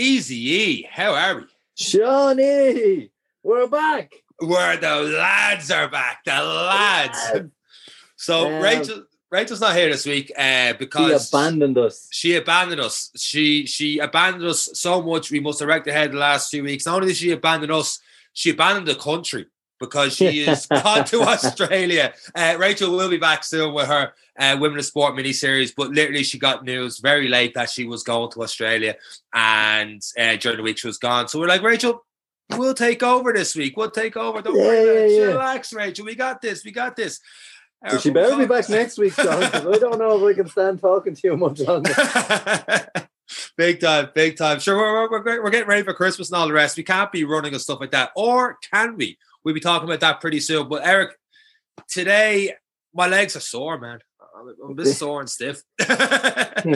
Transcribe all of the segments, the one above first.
Easy E, how are we? Shawnee, we're back. Where the lads are back, the lads. So Um, Rachael, Rachael's not here this week uh, because abandoned us. she abandoned us. She she abandoned us so much. We must have wrecked ahead the last few weeks. Not only did she abandon us, she abandoned the country because she is gone to Australia. Uh, Rachael will be back soon with her uh, Women of Sport mini series, but literally she got news very late that she was going to Australia, and uh, during the week she was gone. So we're like, Rachael. We'll take over this week. We'll take over. Don't Yeah, worry. about it. yeah, yeah. Relax, Rachael. We got this. We got this. She better be back next week, John. I don't know if we can stand talking to you much longer. big time, big time. Sure, we're, we're, we're, we're getting ready for Christmas and all the rest. We can't be running and stuff like that. Or can we? We'll be talking about that pretty soon. But Eric, today, my legs are sore, man. I'm a bit sore and stiff.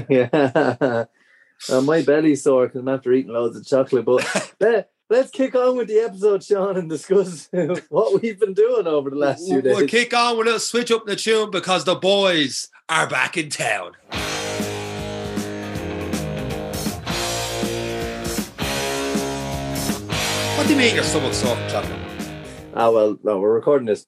yeah. Uh, my belly's sore because I'm after eating loads of chocolate. But let, let's kick on with the episode, Sean, and discuss what we've been doing over the last few days. we'll kick on with a switch up the tune because the boys are back in town. What do you mean your stomach's sore from chocolate? Ah, well, no, we're recording this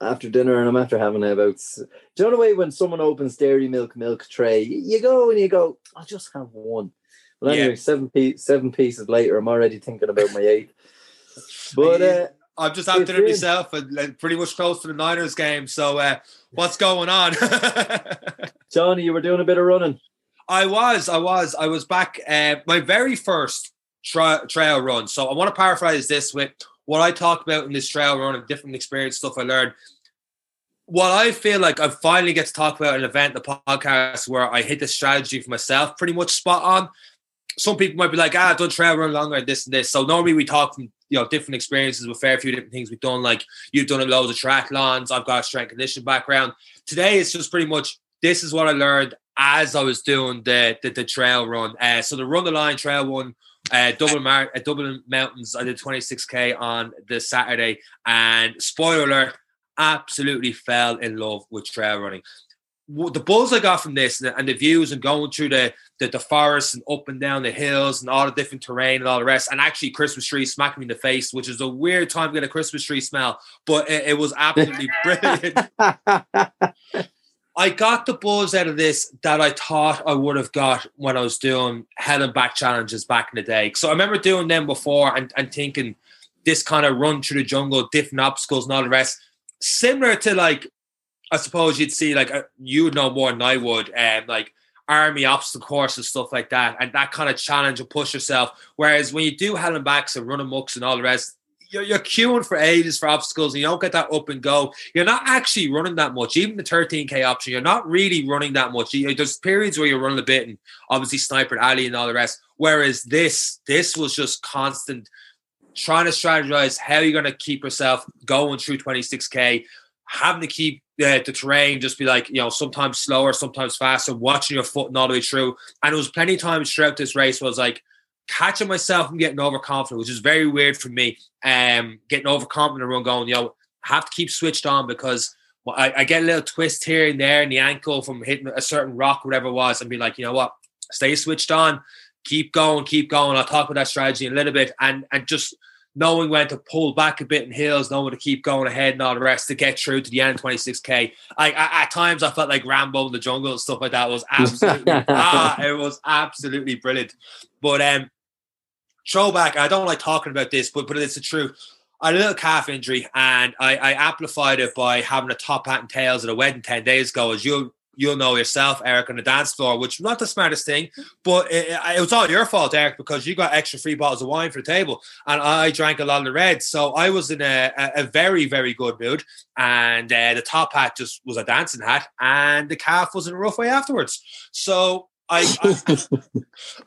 after dinner, and I'm after having about. Do you know the way when someone opens dairy milk milk tray, you go and you go, I'll just have one. Well, Yeah. anyway, seven piece, seven pieces later, I'm already thinking about my eight. But uh, I'm just after it myself and pretty much close to the Niners game. So uh, what's going on? Johnny, you were doing a bit of running. I was, I was, I was back. Uh, my very first tra- trail run. So I want to paraphrase this with what I talk about in this trail run and different experience stuff I learned. What I feel like I finally get to talk about an event, the podcast, where I hit the strategy for myself pretty much spot on. Some people might be like, ah, I've done trail run longer, and this and this. So normally we talk from you know different experiences with fair few different things we've done. Like you've done a loads of triathlons, I've got a strength conditioning background. Today it's just pretty much this is what I learned as I was doing the the, the trail run. Uh, so the run the line trail one, uh, Dublin Mar- uh, Dublin Mountains. I did 26k on the Saturday, and spoiler alert, absolutely fell in love with trail running. The buzz I got from this and the, views and going through the, the the forest and up and down the hills and all the different terrain and all the rest, and actually Christmas tree smacking me in the face, which is a weird time to get a Christmas tree smell, but it, it was absolutely brilliant. I got the buzz out of this that I thought I would have got when I was doing hell and back challenges back in the day. So I remember doing them before and, and thinking this kind of run through the jungle, different obstacles and all the rest. Similar to like, I suppose you'd see like uh, you would know more than I would, um, like army obstacle courses, and stuff like that, and that kind of challenge and push yourself. Whereas when you do hell and backs and running mucks and all the rest, you're, you're queuing for ages for obstacles and you don't get that up and go. You're not actually running that much. Even the 13k option, you're not really running that much. You, there's periods where you're running a bit and obviously sniper alley and all the rest. Whereas this, this was just constant trying to strategize how you're going to keep yourself going through 26k, having to keep uh, the terrain just be like you know sometimes slower, sometimes faster, watching your foot and all the way through. And it was plenty of times throughout this race was like catching myself and getting overconfident, which is very weird for me. Um, getting overconfident and run going, you know, have to keep switched on because well, I, I get a little twist here and there in the ankle from hitting a certain rock, whatever it was, and be like, you know what, stay switched on, keep going, keep going. I'll talk about that strategy in a little bit, and and just knowing when to pull back a bit in hills, knowing to keep going ahead and all the rest to get through to the end 26k. I, I at times I felt like Rambo in the jungle and stuff like that It was absolutely ah, it was absolutely brilliant. But um throwback, I don't like talking about this, but but it's the truth. I had a little calf injury and I, I amplified it by having a top hat and tails at a wedding 10 days ago, as you'll you'll know yourself, Eric, on the dance floor, which not the smartest thing, but it, it was all your fault, Eric, because you got extra free bottles of wine for the table and I drank a lot of the red. So I was in a, a, very, very good mood. And uh, the top hat just was a dancing hat and the calf was in a rough way afterwards. So I, I, so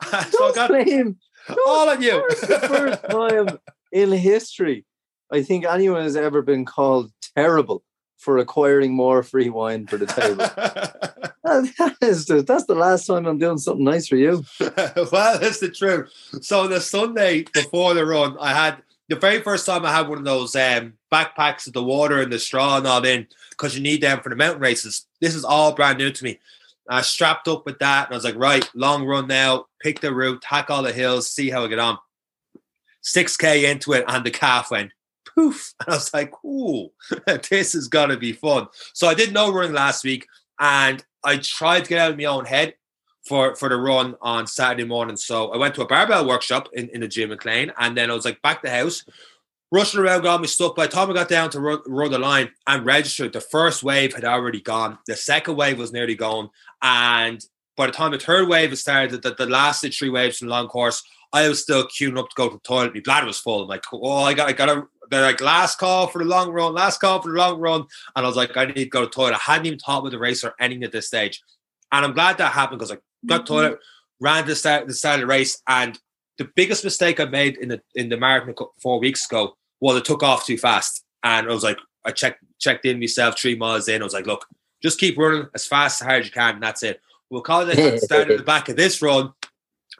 I got blame. All of you. The first time in history I think anyone has ever been called terrible for acquiring more free wine for the table. that is the, that's the last time I'm doing something nice for you. well, that's the truth. So the Sunday before the run, I had the very first time I had one of those um, backpacks with the water and the straw and all in because you need them for the mountain races. This is all brand new to me. I strapped up with that, and I was like, right, long run now. Pick the route, tack all the hills, see how I get on. 6K into it, and the calf went poof. And I was like, ooh, this is going to be fun. So I did no run last week, and I tried to get out of my own head for, for the run on Saturday morning. So I went to a barbell workshop in, in the gym in and then I was like back to the house, rushing around, got my stuff. By the time I got down to run, run the line and registered, the first wave had already gone. The second wave was nearly gone. And by the time the third wave had started, the, the last three waves in the long course, I was still queuing up to go to the toilet. My bladder was full. I'm like, oh, I got, I got to. They're like, last call for the long run, last call for the long run. And I was like, I need to go to the toilet. I hadn't even thought about the race or anything at this stage. And I'm glad that happened because I got mm-hmm. toilet, ran to the start, the start of the race. And the biggest mistake I made in the in the marathon four weeks ago was it took off too fast. And I was like, I checked checked in myself three miles in. I was like, look, just keep running as fast as hard as you can, and that's it. We'll call it start at the back of this run.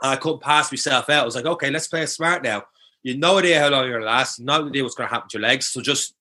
I couldn't pass myself out. I was like, okay, let's play smart now. You no idea how long you're gonna last, no idea what's gonna happen to your legs. So just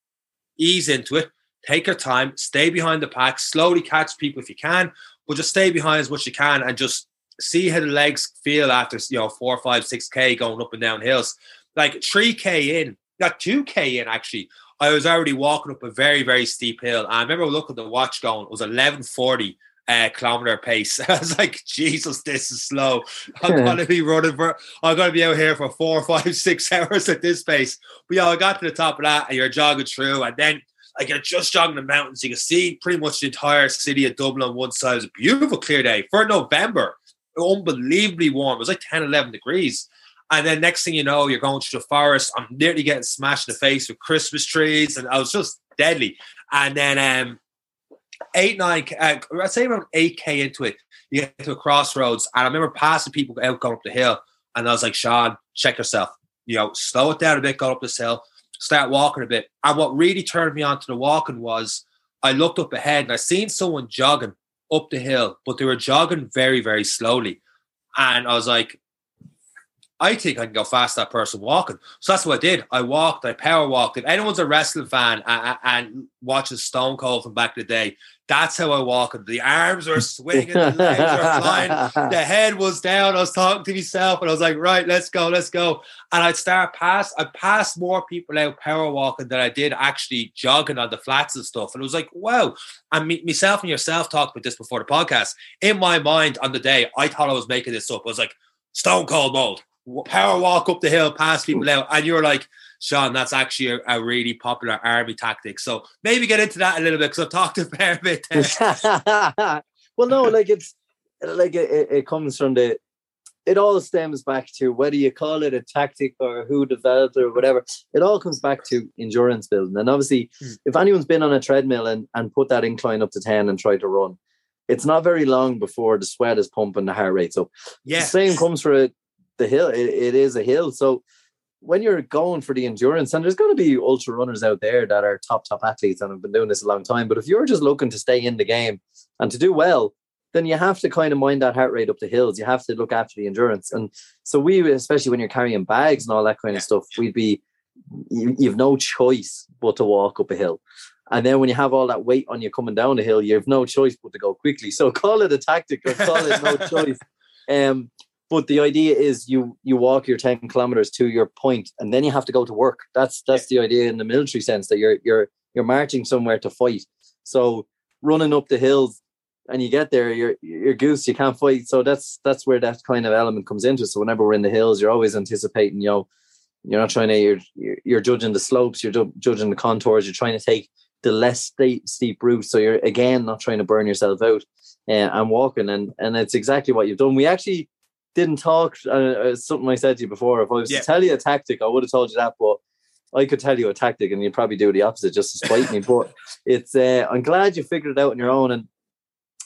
ease into it, take your time, stay behind the pack, slowly catch people if you can, but just stay behind as much as you can and just see how the legs feel after you know four, five, six K going up and down hills. Like three K in, not two K in actually. I was already walking up a very, very steep hill. I remember looking at the watch going, it was 1140 uh, kilometer pace. I was like, Jesus, this is slow. I'm gonna be running for I'm gonna be out here for four, five, six hours at this pace. But yeah, I got to the top of that and you're jogging through, and then like you're just jogging the mountains. You can see pretty much the entire city of Dublin on one side. It was a beautiful clear day for November. Unbelievably warm. It was like 10, 11 degrees. And then next thing you know, you're going through the forest. I'm nearly getting smashed in the face with Christmas trees, and I was just deadly. And then um, eight, nine, uh, I'd say around 8K into it, you get to a crossroads. And I remember passing people out going up the hill. And I was like, Sean, check yourself. You know, slow it down a bit, go up this hill, start walking a bit. And what really turned me on to the walking was I looked up ahead and I seen someone jogging up the hill, but they were jogging very, very slowly. And I was like, I think I can go fast that person walking. So that's what I did. I walked, I power walked. If anyone's a wrestling fan and, and watches Stone Cold from back in the day, that's how I walk. The arms are swinging, the legs are flying, the head was down. I was talking to myself and I was like, right, let's go, let's go. And I'd start past, I passed more people out power walking than I did actually jogging on the flats and stuff. And it was like, wow. And me, myself and yourself talked about this before the podcast. In my mind on the day, I thought I was making this up. I was like, Stone Cold mode power walk up the hill, pass people out, and you're like, Sean, that's actually a, a, really popular army tactic. So maybe get into that a little bit because I've talked a fair bit. well, no, like it's like it, it comes from the. It all stems back to whether you call it a tactic or who developed it or whatever. It all comes back to endurance building. And obviously, mm. if anyone's been on a treadmill and, and put that incline up to 10 and tried to run, it's not very long before the sweat is pumping, the heart rate's up. Yeah. The same comes for a, the hill. It, it is a hill. So when you're going for the endurance, and there's going to be ultra runners out there that are top, top athletes and have been doing this a long time. But if you're just looking to stay in the game and to do well, then you have to kind of mind that heart rate up the hills. You have to look after the endurance. And so we, especially when you're carrying bags and all that kind of stuff, we'd be, you, you have no choice but to walk up a hill. And then when you have all that weight on you coming down the hill, you have no choice but to go quickly. So call it a tactic or call it no choice. Um, but the idea is you you walk your 10 kilometers to your point and then you have to go to work. That's that's the idea in the military sense that you're you're you're marching somewhere to fight. So running up the hills and you get there you're you're goose you can't fight. So that's that's where that kind of element comes into so whenever we're in the hills you're always anticipating you know you're not trying to you're you're judging the slopes you're ju- judging the contours you're trying to take the less steep steep route. So you're again not trying to burn yourself out uh, and walking. And and it's exactly what you've done. We actually didn't talk. Uh, uh, something I said to you before. If I was yeah. to tell you a tactic, I would have told you that, but I could tell you a tactic, and you'd probably do the opposite just to spite me. But it's. Uh, I'm glad you figured it out on your own. And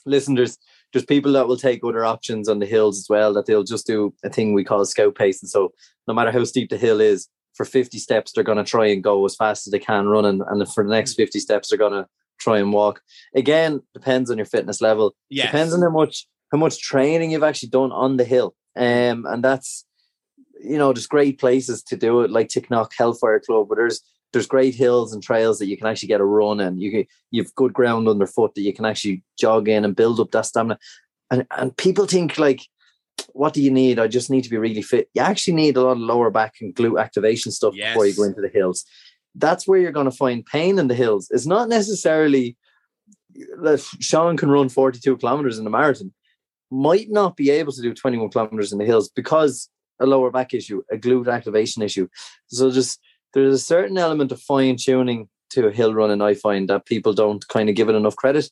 listen, there's there's people that will take other options on the hills as well. That they'll just do a thing we call scout pace, and so no matter how steep the hill is, for 50 steps they're going to try and go as fast as they can running, and for the next 50 steps they're going to try and walk. Again, depends on your fitness level. Yes. Depends on how much how much training you've actually done on the hill. Um, and that's you know, there's great places to do it, like Ticknock Hellfire Club, but there's there's great hills and trails that you can actually get a run and you can, you've good ground underfoot that you can actually jog in and build up that stamina. and and people think like, what do you need? I just need to be really fit. You actually need a lot of lower back and glute activation stuff Yes. before you go into the hills. That's where you're going to find pain in the hills. It's not necessarily that Sean can run 42 kilometers in a marathon, might not be able to do 21 kilometers in the hills because a lower back issue, a glute activation issue. So just there's a certain element of fine tuning to a hill run, and I find that people don't kind of give it enough credit.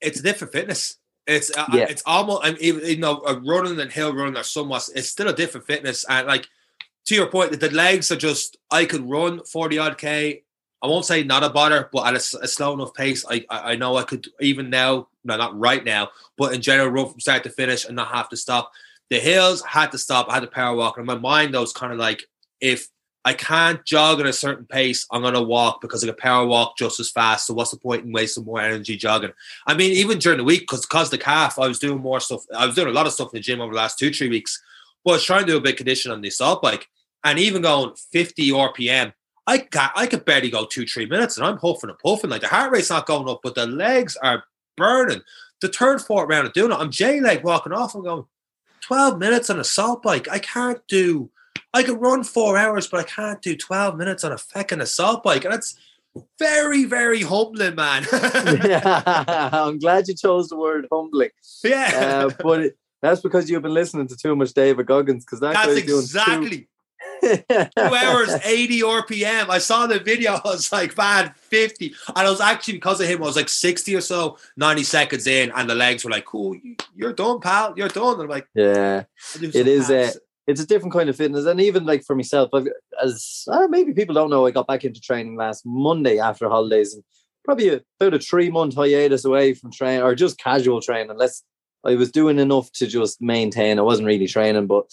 it's a different fitness. It's uh, Yeah. it's almost I mean, even you know running and hill running are somewhat. It's still a different fitness, and like to your point, the legs are just. I could run forty odd k. I won't say not a bother, but at a slow enough pace, I, I I know I could even now. No, not right now, but in general, run from start to finish and not have to stop. The hills had to stop. I had to power walk, and my mind, I was kind of like, if I can't jog at a certain pace, I'm gonna walk because I can power walk just as fast. So what's the point in wasting more energy jogging? I mean, even during the week, because cause the calf, I was doing more stuff. I was doing a lot of stuff in the gym over the last two, three weeks. But I was trying to do a bit condition on the assault bike. And even going 50 RPM, I got I could barely go two, three minutes and I'm huffing and puffing. Like the heart rate's not going up, but the legs are burning. The third, fourth round of doing it, I'm J leg walking off. I'm going 12 minutes on a assault bike. I can't do I could run four hours, but I can't do 12 minutes on a fucking assault bike. And that's very, very humbling, man. yeah, I'm glad you chose the word humbling, yeah. uh, but it, that's because you've been listening to too much David Goggins. Because that That's guy's doing exactly two, two hours, 80 RPM. I saw the video, I was like, man, 50. And I was actually, because of him, I was like 60 or so, 90 seconds in, and the legs were like, cool, you- you're done, pal, you're done. And I'm like, yeah, It is, uh, it's a different kind of fitness, and even like for myself, I've, as uh, maybe people don't know, I got back into training last Monday after holidays, and probably a, about a three month hiatus away from training or just casual training. Unless I was doing enough to just maintain, I wasn't really training, but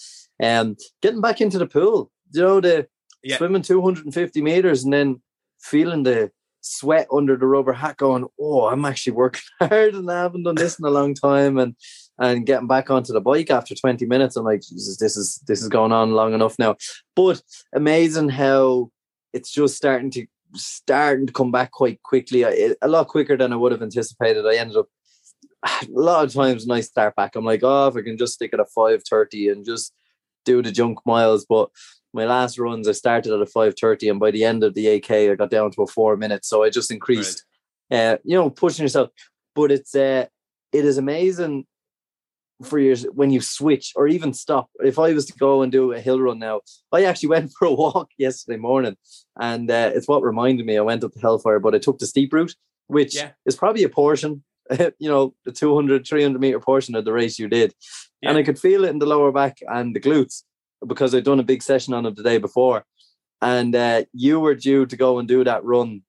um, getting back into the pool, you know, the Yeah. swimming 250 meters and then feeling the sweat under the rubber hat going, oh, I'm actually working hard and I haven't done this in a long time. And and getting back onto the bike after 20 minutes, I'm like, Jesus, this is this is going on long enough now. But amazing how it's just starting to starting to come back quite quickly. I, a lot quicker than I would have anticipated. I ended up a lot of times when I start back, I'm like, oh, if I can just stick it at a 530 and just do the junk miles. But my last runs, I started at a 530, and by the end of the AK, I got down to a four minutes. So I just increased, uh, you know, pushing yourself. But it's uh, it is amazing for your when you switch or even stop. If I was to go and do a hill run now, I actually went for a walk yesterday morning, and uh, it's what reminded me. I went up to Hellfire, but I took the steep route, which Yeah. is probably a portion, you know, the 200, 300 meter portion of the race you did, and I could feel it in the lower back and the glutes because I'd done a big session on them the day before, and uh, you were due to go and do that run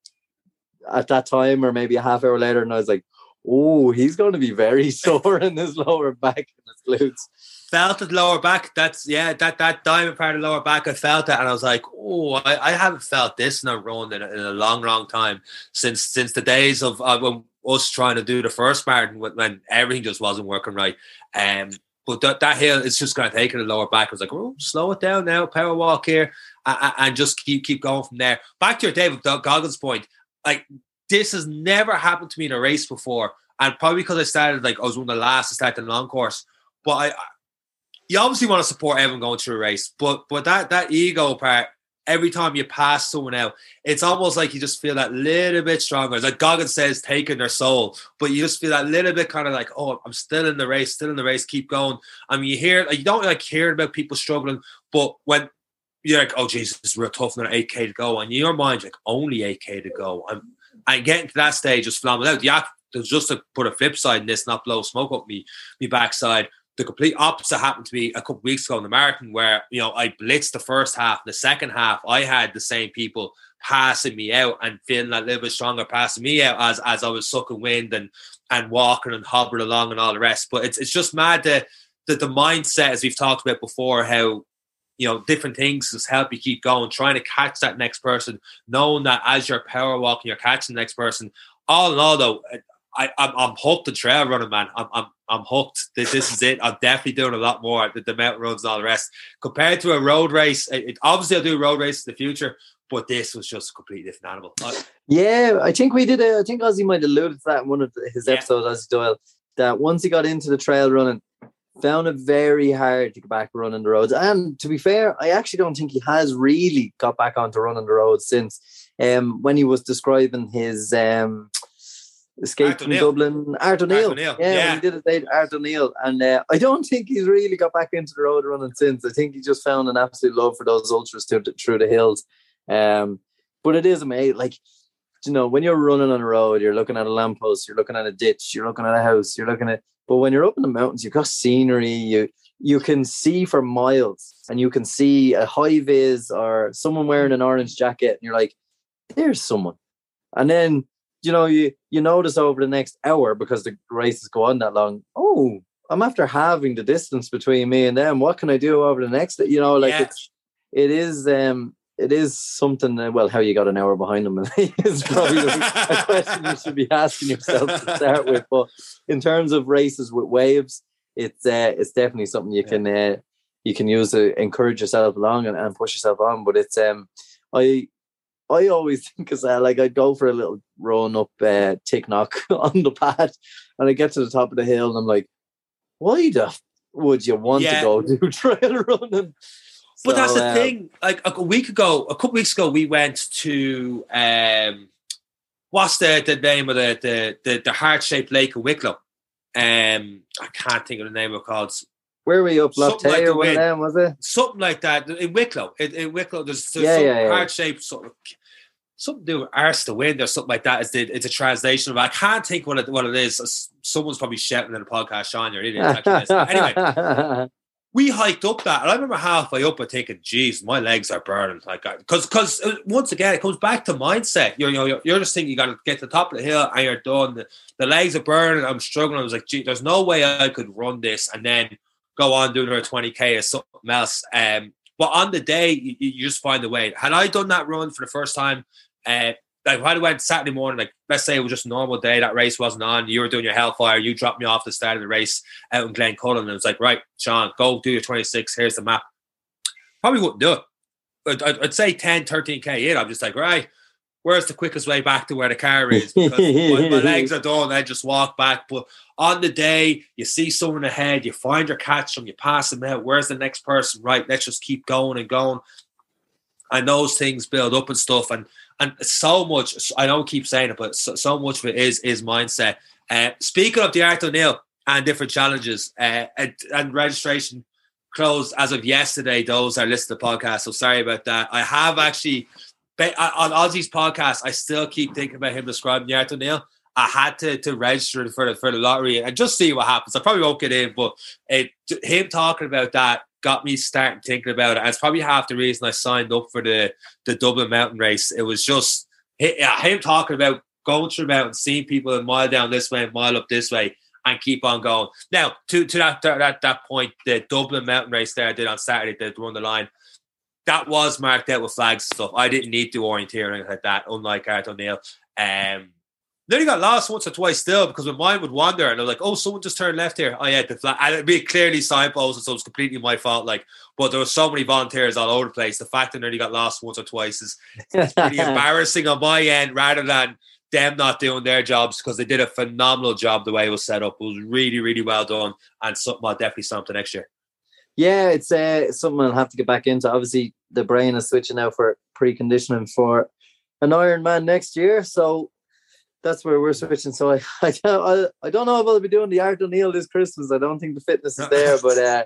at that time or maybe a half hour later, and I was like. Oh, he's going to be very sore in his lower back and his glutes. felt it lower back. That's yeah, that that diamond part of lower back. I felt it, and I was like, oh, I, I haven't felt this in a run in a, in a long, long time since since the days of uh, when us trying to do the first marathon when, when everything just wasn't working right. Um, but that, that hill, is just going to take it lower back. I was like, oh, slow it down now, power walk here, and, and just keep keep going from there. Back to your David Goggins point, like this has never happened to me in a race before, and probably because I started like I was one of the last to start the long course. But I, you obviously want to support everyone going through a race, but but that that ego part, every time you pass someone out, it's almost like you just feel that little bit stronger. Like Goggins says, taking their soul, but you just feel that little bit kind of like, oh, I'm still in the race, still in the race, keep going. I mean, you hear like you don't like hear about people struggling, but when you're like, oh Jesus, real tough, another 8k to go, and your mind, like only 8k to go. I'm and getting to that stage, just flamming out. Yeah, just to put a flip side in this, not blow smoke up me, me backside the complete opposite happened to me a couple weeks ago in the marathon where you know I blitzed the first half. The second half, I had the same people passing me out and feeling a little bit stronger passing me out as as I was sucking wind and and walking and hobbling along and all the rest. But it's it's just mad that that the mindset, as we've talked about before, how you know different things just help you keep going, trying to catch that next person, knowing that as you're power walking, you're catching the next person. All in all, though, I, I'm, I'm hooked to trail running, man. I'm, I'm, I'm hooked. This, this is it. I'm definitely doing a lot more the, the mountain runs and all the rest. Compared to a road race, it, it- obviously I'll do road race in the future, but this was just a completely different animal. I- Yeah, I think we did. A, I think Ozzy might have alluded to that in one of his Yeah. episodes, Ozzy Doyle. that once he got into the trail running, found it very hard to get back running the roads. And to be fair, I actually don't think he has really got back onto running the roads since um, when he was describing his um, escape Art from Dublin. Art O'Neill. O'Neill, Yeah, yeah. he did it, they Art O'Neill. And uh, I don't think he's really got back into the road running since. I think he just found an absolute love for those ultras through the, through the hills. Um, but it is amazing. Like, you know, when you're running on a road, you're looking at a lamppost, you're looking at a ditch, you're looking at a house, you're looking at. But when you're up in the mountains, you've got scenery. You you can see for miles, and you can see a high vis or someone wearing an orange jacket, and you're like, "There's someone." And then you know you you notice over the next hour because the races go on that long. Oh, I'm after halving the distance between me and them. What can I do over the next? You know, like Yeah. it's it is um it is something. That, well, how you got an hour behind them is probably a question you should be asking yourself to start with. But in terms of races with waves, it's uh, it's definitely something you Yeah. can uh, you can use to encourage yourself along and, and push yourself on. But it's um I I always think as that like I'd go for a little run up uh, Ticknock on the pad, and I get to the top of the hill and I'm like, why the f- would you want Yeah. to go do trail running? But that's So, the uh, thing. Like a week ago, a couple weeks ago, we went to um, what's the, the name of the the the, the heart shaped lake of Wicklow? Um, I can't think of the name of it called. Where were you up Something like or one of them, was it? something like that in Wicklow. In, in Wicklow, there's, there's Yeah, some yeah, yeah. heart shaped sort of something to do with arse the wind or something like that. Is the, it's a translation of. I can't think what it what it is. Someone's probably shouting in the podcast, Sean, you're idiot. It's actually this. But anyway, we hiked up that, and I remember halfway up, I thinking, "Geez, my legs are burning." Like, because because once again, it comes back to mindset. You're you're, you're- you're just thinking you got to get to the top of the hill, and you're done. The, the legs are burning. I'm struggling. I was like, "Gee, there's no way I could run this and then go on doing another 20k or something else." Um, but on the day, you, you just find a way. Had I done that run for the first time, uh, like if I went Saturday morning, like let's say it was just a normal day, that race wasn't on, you were doing your Hellfire, you dropped me off the start of the race out in Glencullen, and it was like, right, Sean, go do your 26, here's the map. Probably wouldn't do it. I'd, I'd, I'd say 10, 13k in. I'm just like, right, where's the quickest way back to where the car is? Because my, my legs are done, I just walk back. But on the day, you see someone ahead, you find your catch them, you pass them out. Where's the next person? Right, let's just keep going and going. And those things build up and stuff. And and so much, I don't keep saying it, but so, so much of it is is mindset. Uh, speaking of the Art O'Neill and different challenges, uh, and, and registration closed as of yesterday. Those are listed to podcast. So sorry about that. I have actually on Ozzy's podcast. I still keep thinking about him describing the Art O'Neill. I had to to register for the for the lottery and just see what happens. I probably won't get in, but it him talking about that got me starting thinking about it. And it's probably half the reason I signed up for the the Dublin Mountain Race. It was just him talking about going through the mountain, seeing people a mile down this way, a mile up this way, and keep on going. Now, to to that that that point, the Dublin Mountain Race there I did on Saturday, the run the line. That was marked out with flags and stuff. I didn't need to orienteer or anything like that, unlike Art O'Neill. Um, nearly got lost once or twice still because my mind would wander and I'm like, oh, someone just turned left here. Oh yeah, the flag and it'd be clearly signposted, so it was completely my fault. Like, but there were so many volunteers all over the place. The fact that I nearly got lost once or twice is pretty embarrassing on my end rather than them not doing their jobs because they did a phenomenal job the way it was set up. It was really, really well done and something I'll definitely to next year. Yeah, it's uh, it's something I'll have to get back into. Obviously, the brain is switching now for preconditioning for an Ironman next year, so that's where we're switching. So I I don't, I, I don't know if I'll be doing the Art O'Neill this Christmas. I don't think the fitness is there, but uh,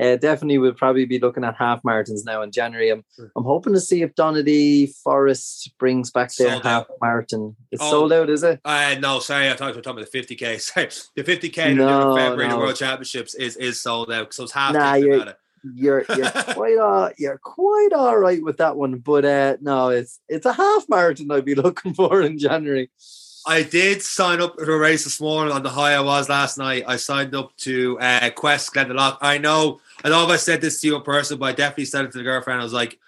uh, definitely we'll probably be looking at half marathons now in January. I'm I'm hoping to see if Donadea Forest brings back their Sold half out. marathon. It's Oh. sold out, is it? Uh, no, sorry, I thought you were talking about the 50k. Sorry, the 50k they're No, in February, the no. World Championships is is sold out. So it's half Nah, you're- about it. You're you're quite all, you're quite all right with that one, but uh, no, it's it's a half marathon I'd be looking for in January. I did sign up for a race this morning on the high I was last night. I signed up to uh, Quest Glendalough. I know, I know if I said this to you in person, but I definitely said it to the girlfriend. I was like,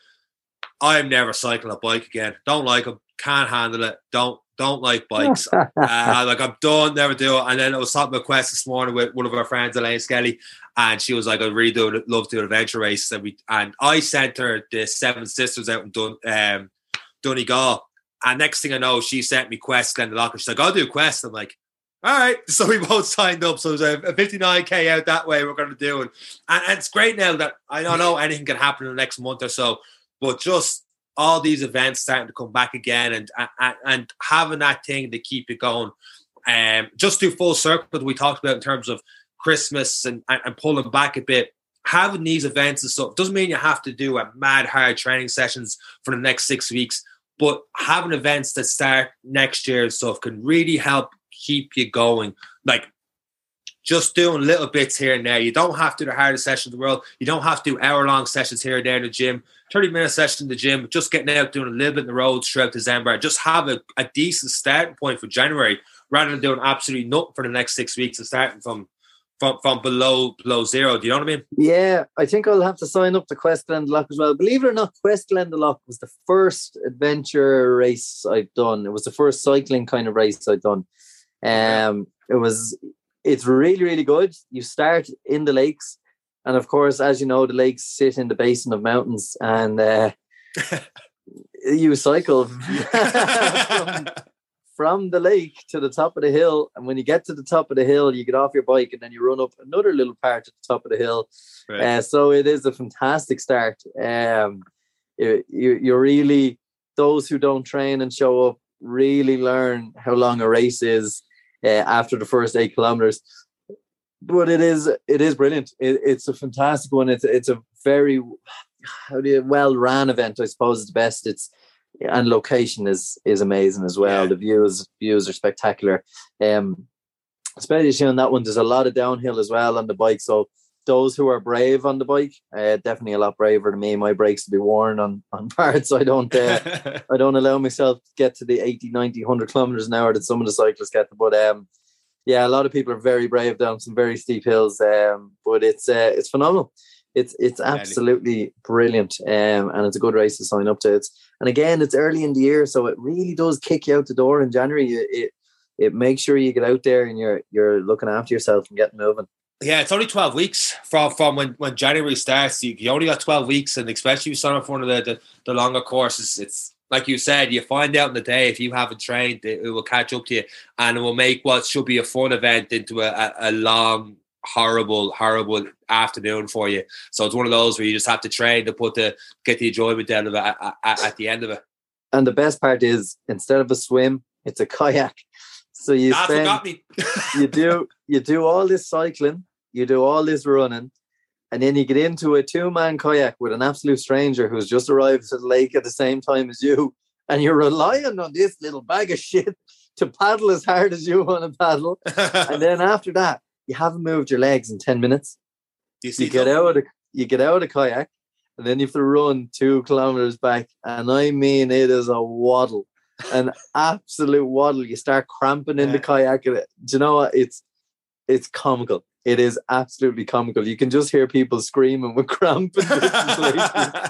I'm never cycling a bike again. Don't like them. Can't handle it. Don't don't like bikes. uh, like I'm done, never do it. And then I was talking about Quest this morning with one of our friends, Elaine Skelly, and she was like, "I really do love to do an adventure race." And we and I sent her the Seven Sisters out in Dun, um, Donegal. And next thing I know, she sent me Quest the locker. She's like, "I'll do a Quest." I'm like, all right. So we both signed up. So there's a 59k out that way we're going to do. And, and it's great now that I don't know anything can happen in the next month or so, but just all these events starting to come back again and and, and having that thing to keep it going. Um, just do full circle that we talked about in terms of Christmas and, and, and pulling back a bit. Having these events and stuff doesn't mean you have to do a mad hard training sessions for the next six weeks, but having events that start next year and stuff can really help keep you going. Like just doing little bits here and there. You don't have to do the hardest session in the world. You don't have to do hour long sessions here and there in the gym. 30 minute session in the gym, just getting out doing a little bit in the roads throughout December. Just have a, a decent starting point for January rather than doing absolutely nothing for the next six weeks and starting from from from below below zero. Do you know what I mean? Yeah, I think I'll have to sign up to Questland Glendalough as well. Believe it or not, Questland Glendalough was the first adventure race I've done. It was the first cycling kind of race I've done. Um, it was it's really really good. You start in the lakes, and of course, as you know, the lakes sit in the basin of mountains, and uh, you cycle from, the lake to the top of the hill. And when you get to the top of the hill, you get off your bike and then you run up another little part at the top of the hill. Right. Uh, so it is a fantastic start. Um, you, you, you really, those who don't train and show up really learn how long a race is uh, after the first eight kilometers. But it is it is brilliant. It, it's a fantastic one. It's it's a very how do you well ran event. I suppose it's best. It's and location is is amazing as well. Yeah. The views views are spectacular. Um, especially on that one, there's a lot of downhill as well on the bike. So those who are brave on the bike, uh, definitely a lot braver than me. My brakes to be worn on on parts. I don't uh, I don't allow myself to get to the 80, 90, 100 kilometers an hour that some of the cyclists get. To. But um, yeah, a lot of people are very brave down some very steep hills. Um, but it's uh, it's phenomenal. It's it's absolutely brilliant, um, and it's a good race to sign up to. It's and again, it's early in the year, so it really does kick you out the door in January. It it, it makes sure you get out there and you're you're looking after yourself and getting moving. Yeah, it's only twelve weeks from from when, when January starts. You, you only got twelve weeks, and especially if you sign up for one of the, the, the longer courses, it's like you said, you find out in the day if you haven't trained, it, it, will catch up to you, and it will make what should be a fun event into a, a, a long horrible, horrible afternoon for you. So it's one of those where you just have to train to put the get the enjoyment out of it at, at, at the end of it. And the best part is instead of a swim, it's a kayak. So you ah, spend, you do you do all this cycling, you do all this running, and then you get into a two-man kayak with an absolute stranger who's just arrived to the lake at the same time as you, and you're relying on this little bag of shit to paddle as hard as you want to paddle. and then after that, you haven't moved your legs in 10 minutes. You, you get out of the, you get out of the kayak and then you have to run two kilometers back. And I mean, it is a waddle, an absolute waddle. You start cramping in yeah. the kayak. Do you know what? It's, it's comical. It is absolutely comical. You can just hear people screaming with cramp. uh,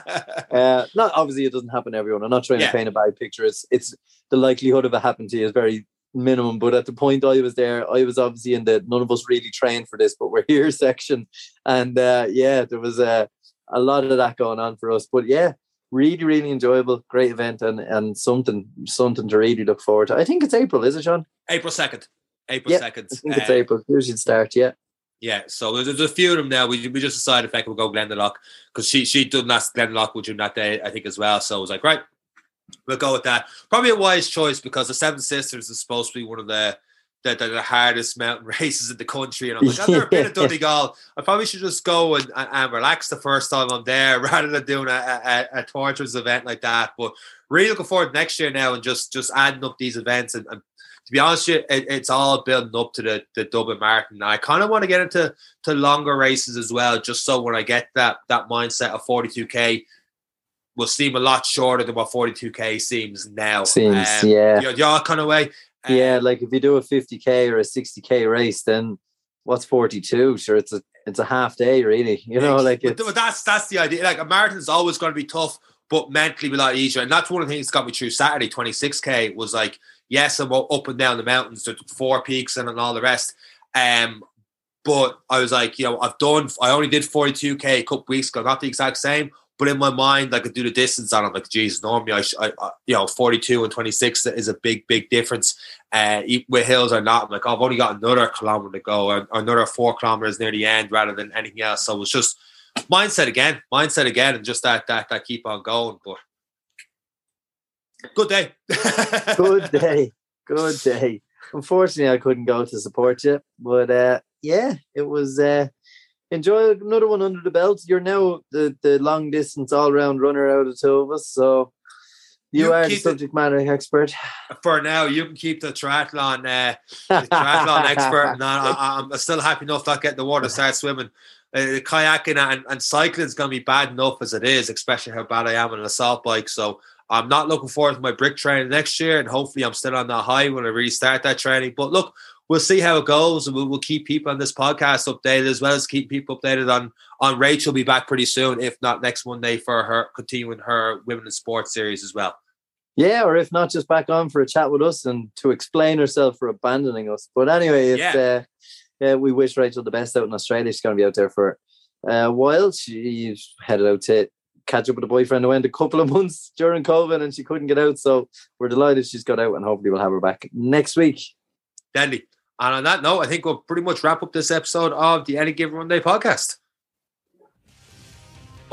not obviously it doesn't happen to everyone. I'm not trying yeah. to paint a bad picture. It's it's the likelihood of it happening to you is very minimum. But at the point I was there, I was obviously in the none of us really trained for this, but we're here section. And uh, yeah, there was a, a lot of that going on for us. But yeah, really, really enjoyable, great event, and and something something to really look forward to. I think it's April, is it, Sean? April second. April second. I think it's um, April. Here should start. Yeah. Yeah, so there's, there's, a few of them now. We, we just decided if I could go Glendalough because she she done that Glendalough with you that day, I think as well. So I was like, right, We'll go with that. Probably a wise choice because the Seven Sisters is supposed to be one of the the, the, the hardest mountain races in the country. And I'm like, I've never been to Donegal. I probably should just go and, and, and, relax the first time I'm there rather than doing a, a, a torturous event like that. But really looking forward next year now and just just adding up these events. And, and to be honest, you, it, it's all building up to the, the Dublin Marathon. I kind of want to get into to longer races as well, just so when I get that that mindset of 42k, will seem a lot shorter than what 42k seems now. Seems, um, yeah. Kind of way. Um, yeah, like if you do a 50k or a 60k race, then what's 42? Sure, it's a it's a half day, really. You know, like but that's that's the idea. Like a marathon is always going to be tough, but mentally a lot easier. And that's one of the things that got me through Saturday. 26k was like, yes, I'm up and down the mountains, the four peaks and, and all the rest. Um, but I was like, you know, I've done. I only did 42k a couple weeks ago, not the exact same But in my mind, I could do the distance on it. Like, geez, normally I, I, I you know, 42 and 26 is a big, big difference. Uh, with hills or not, I'm like, oh, I've only got another kilometer to go, or, another four kilometers near the end, rather than anything else. So it's just mindset again, mindset again, and just that that that keep on going. But good day, good day, good day. Unfortunately, I couldn't go to support you, but uh, yeah, it was. Uh, enjoy another one under the belt. You're now the, the long distance all round runner out of two of us, so you, you are the subject matter expert. For now, you can keep the triathlon uh, the triathlon expert, and I, am still happy enough not getting the water, start swimming. Uh, kayaking and, and cycling is going to be bad enough as it is, especially how bad I am on an assault bike. So I'm not looking forward to my brick training next year, and hopefully I'm still on that high when I restart that training. But look, we'll see how it goes, and we'll, we'll keep people on this podcast updated as well as keep people updated on on Rachael. Be back pretty soon, if not next Monday, for her continuing her women in sports series as well. Yeah, or if not, just back on for a chat with us and to explain herself for abandoning us. But anyway, it's, yeah. Uh, yeah, we wish Rachael the best out in Australia. She's going to be out there for a while. She's headed out to catch up with a boyfriend who went a couple of months during COVID and she couldn't get out. So we're delighted she's got out and hopefully we'll have her back next week. Dandy. And on that note, I think we'll pretty much wrap up this episode of the Any Given Runday podcast.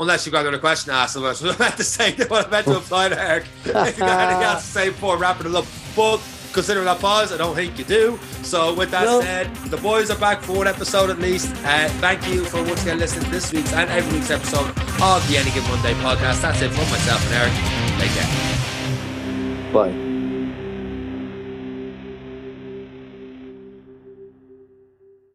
Unless you've got another question to ask, us, I was meant to say what I meant to apply to Eric. if you got anything else to say before wrapping it up. But considering that pause, I don't think you do. So with that no. said, the boys are back for one episode at least. Uh, thank you for once again listening to this week's and every week's episode of the Any Given Runday podcast. That's it from myself and Eric. Take care. Bye.